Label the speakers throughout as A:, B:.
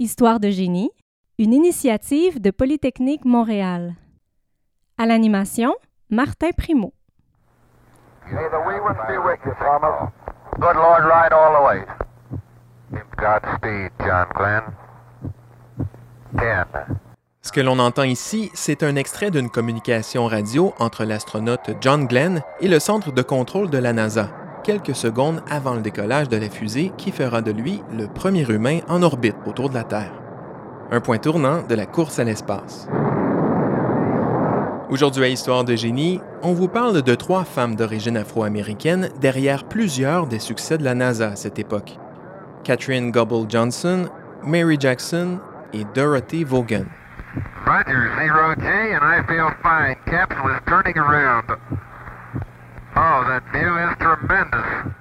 A: Histoire de génie, une initiative de Polytechnique Montréal. À l'animation, Martin Primo.
B: May the wee ones be with you, Thomas. Good Lord, ride all the way. Godspeed, John Glenn. Ten.
C: Ce que l'on entend ici, c'est un extrait d'une communication radio entre l'astronaute John Glenn et le centre de contrôle de la NASA, quelques secondes avant le décollage de la fusée qui fera de lui le premier humain en orbite autour de la Terre. Un point tournant de la course à l'espace. Aujourd'hui à Histoire de génie, on vous parle de trois femmes d'origine afro-américaine derrière plusieurs des succès de la NASA à cette époque. Catherine Gobble Johnson, Mary Jackson et Dorothy Vaughan.
B: Roger, zero G, and I feel fine. Capsule is turning around. Oh, that tremendous.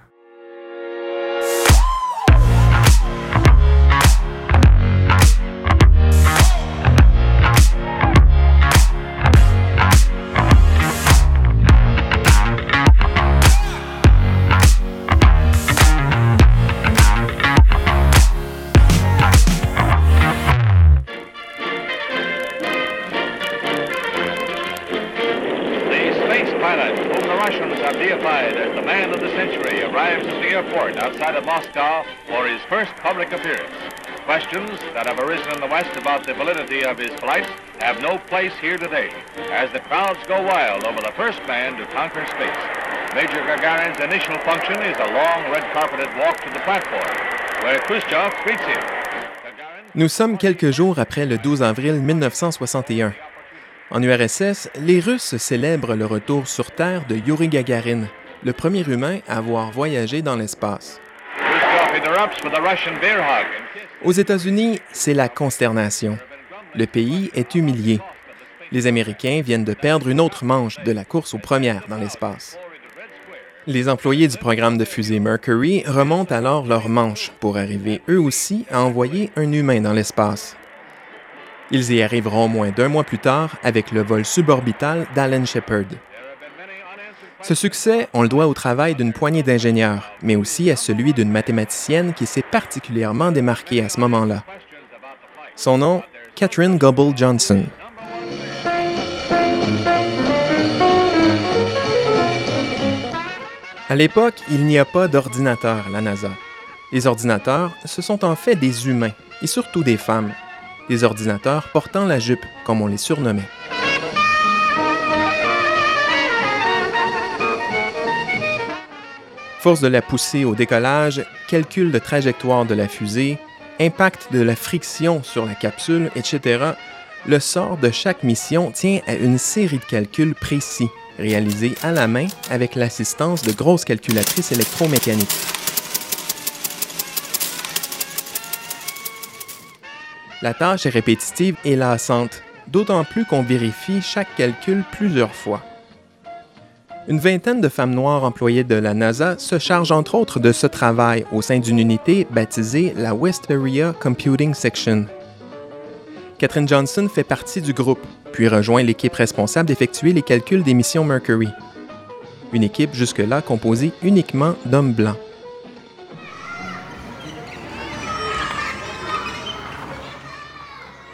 D: Moscow for his first public appearance. Questions that have arisen in the West about the validity of his flight have no place here today, as the crowds go wild over the first man to conquer space. Major Gagarin's initial function is a long red-carpeted walk to the platform, where Khrushchev greets him.
C: Nous sommes quelques jours après le 12 avril 1961. En URSS, les Russes célèbrent le retour sur Terre de Yuri Gagarin, le premier humain à avoir voyagé dans l'espace. Aux États-Unis, c'est la consternation. Le pays est humilié. Les Américains viennent de perdre une autre manche de la course aux premières dans l'espace. Les employés du programme de fusée Mercury remontent alors leur manche pour arriver eux aussi à envoyer un humain dans l'espace. Ils y arriveront moins d'un mois plus tard avec le vol suborbital d'Alan Shepard. Ce succès, on le doit au travail d'une poignée d'ingénieurs, mais aussi à celui d'une mathématicienne qui s'est particulièrement démarquée à ce moment-là. Son nom, Catherine Gobble Johnson. À l'époque, il n'y a pas d'ordinateur à la NASA. Les ordinateurs, ce sont en fait des humains, et surtout des femmes. Des ordinateurs portant la jupe, comme on les surnommait. Force de la poussée au décollage, calcul de trajectoire de la fusée, impact de la friction sur la capsule, etc., le sort de chaque mission tient à une série de calculs précis, réalisés à la main avec l'assistance de grosses calculatrices électromécaniques. La tâche est répétitive et lassante, d'autant plus qu'on vérifie chaque calcul plusieurs fois. Une vingtaine de femmes noires employées de la NASA se chargent entre autres de ce travail au sein d'une unité baptisée la West Area Computing Section. Catherine Johnson fait partie du groupe, puis rejoint l'équipe responsable d'effectuer les calculs des missions Mercury. Une équipe jusque-là composée uniquement d'hommes blancs.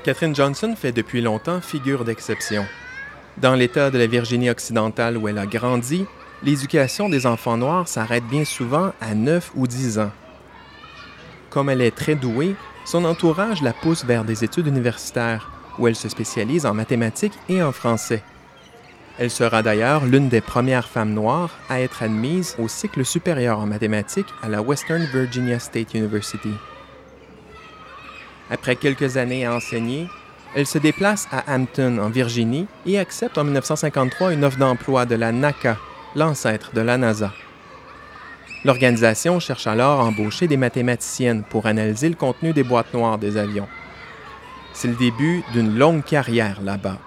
C: Catherine Johnson fait depuis longtemps figure d'exception. Dans l'État de la Virginie occidentale où elle a grandi, l'éducation des enfants noirs s'arrête bien souvent à 9 ou 10 ans. Comme elle est très douée, son entourage la pousse vers des études universitaires, où elle se spécialise en mathématiques et en français. Elle sera d'ailleurs l'une des premières femmes noires à être admise au cycle supérieur en mathématiques à la Western Virginia State University. Après quelques années à enseigner, elle se déplace à Hampton, en Virginie, et accepte en 1953 une offre d'emploi de la NACA, l'ancêtre de la NASA. L'organisation cherche alors à embaucher des mathématiciennes pour analyser le contenu des boîtes noires des avions. C'est le début d'une longue carrière là-bas.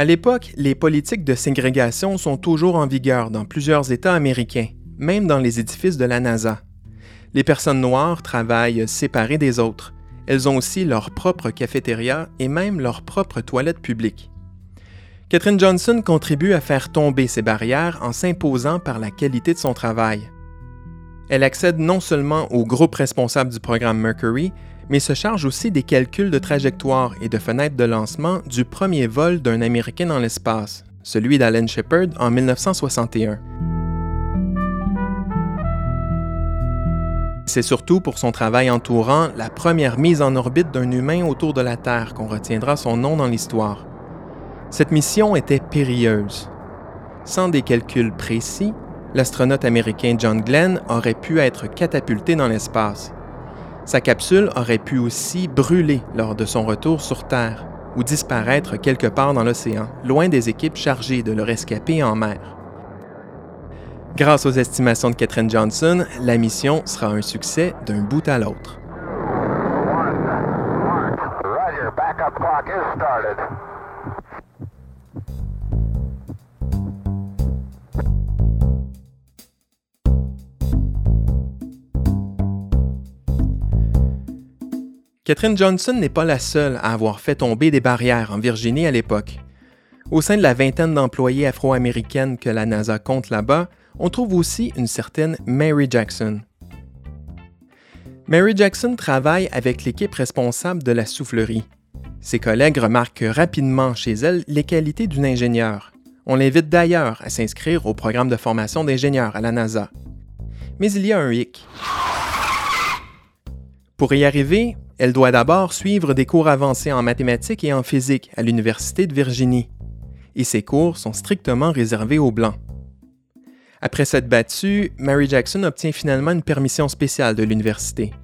C: À l'époque, les politiques de ségrégation sont toujours en vigueur dans plusieurs États américains, même dans les édifices de la NASA. Les personnes noires travaillent séparées des autres. Elles ont aussi leur propre cafétéria et même leur propre toilette publique. Catherine Johnson contribue à faire tomber ces barrières en s'imposant par la qualité de son travail. Elle accède non seulement au groupe responsable du programme Mercury, mais se charge aussi des calculs de trajectoire et de fenêtres de lancement du premier vol d'un Américain dans l'espace, celui d'Alan Shepard en 1961. C'est surtout pour son travail entourant la première mise en orbite d'un humain autour de la Terre qu'on retiendra son nom dans l'histoire. Cette mission était périlleuse. Sans des calculs précis, l'astronaute américain John Glenn aurait pu être catapulté dans l'espace. Sa capsule aurait pu aussi brûler lors de son retour sur Terre ou disparaître quelque part dans l'océan, loin des équipes chargées de le rescaper en mer. Grâce aux estimations de Catherine Johnson, la mission sera un succès d'un bout à l'autre. Catherine Johnson n'est pas la seule à avoir fait tomber des barrières en Virginie à l'époque. Au sein de la vingtaine d'employés afro-américaines que la NASA compte là-bas, on trouve aussi une certaine Mary Jackson. Mary Jackson travaille avec l'équipe responsable de la soufflerie. Ses collègues remarquent rapidement chez elle les qualités d'une ingénieure. On l'invite d'ailleurs à s'inscrire au programme de formation d'ingénieur à la NASA. Mais il y a un hic. Pour y arriver, elle doit d'abord suivre des cours avancés en mathématiques et en physique à l'Université de Virginie. Et ces cours sont strictement réservés aux Blancs. Après s'être battue, Mary Jackson obtient finalement une permission spéciale de l'université.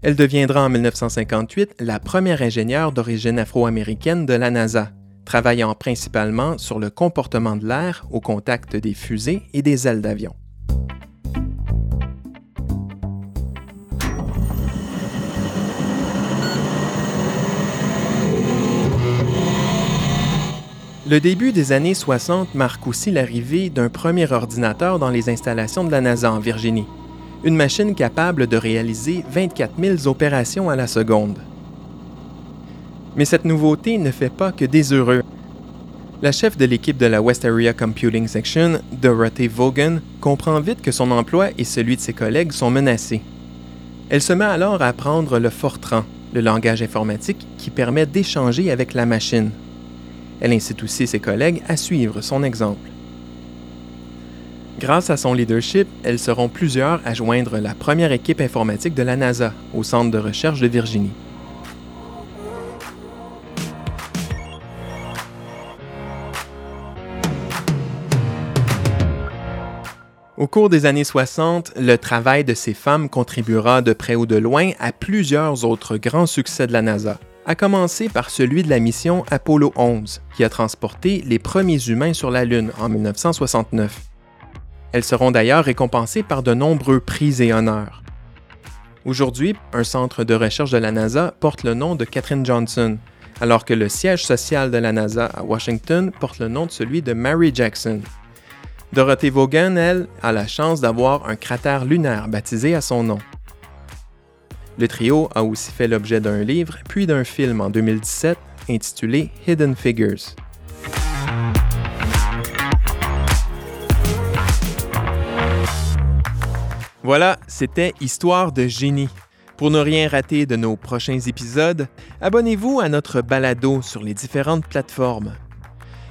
C: Elle deviendra en 1958 la première ingénieure d'origine afro-américaine de la NASA, travaillant principalement sur le comportement de l'air au contact des fusées et des ailes d'avion. Le début des années 60 marque aussi l'arrivée d'un premier ordinateur dans les installations de la NASA en Virginie, une machine capable de réaliser 24 000 opérations à la seconde. Mais cette nouveauté ne fait pas que des heureux. La chef de l'équipe de la West Area Computing Section, Dorothy Vaughan, comprend vite que son emploi et celui de ses collègues sont menacés. Elle se met alors à apprendre le Fortran, le langage informatique qui permet d'échanger avec la machine. Elle incite aussi ses collègues à suivre son exemple. Grâce à son leadership, elles seront plusieurs à joindre la première équipe informatique de la NASA au Centre de recherche de Virginie. Au cours des années 60, le travail de ces femmes contribuera de près ou de loin à plusieurs autres grands succès de la NASA, à commencer par celui de la mission Apollo 11, qui a transporté les premiers humains sur la Lune en 1969. Elles seront d'ailleurs récompensées par de nombreux prix et honneurs. Aujourd'hui, un centre de recherche de la NASA porte le nom de Katherine Johnson, alors que le siège social de la NASA à Washington porte le nom de celui de Mary Jackson. Dorothy Vaughan, elle, a la chance d'avoir un cratère lunaire baptisé à son nom. Le trio a aussi fait l'objet d'un livre puis d'un film en 2017 intitulé Hidden Figures. Voilà, c'était Histoire de génie. Pour ne rien rater de nos prochains épisodes, abonnez-vous à notre balado sur les différentes plateformes.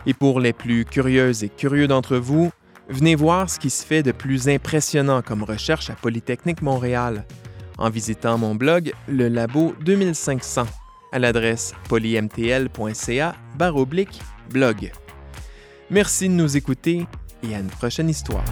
C: Et pour les plus curieuses et curieux d'entre vous, venez voir ce qui se fait de plus impressionnant comme recherche à Polytechnique Montréal en visitant mon blog Le Labo 2500 à l'adresse polymtl.ca blog. Merci de nous écouter et à une prochaine histoire.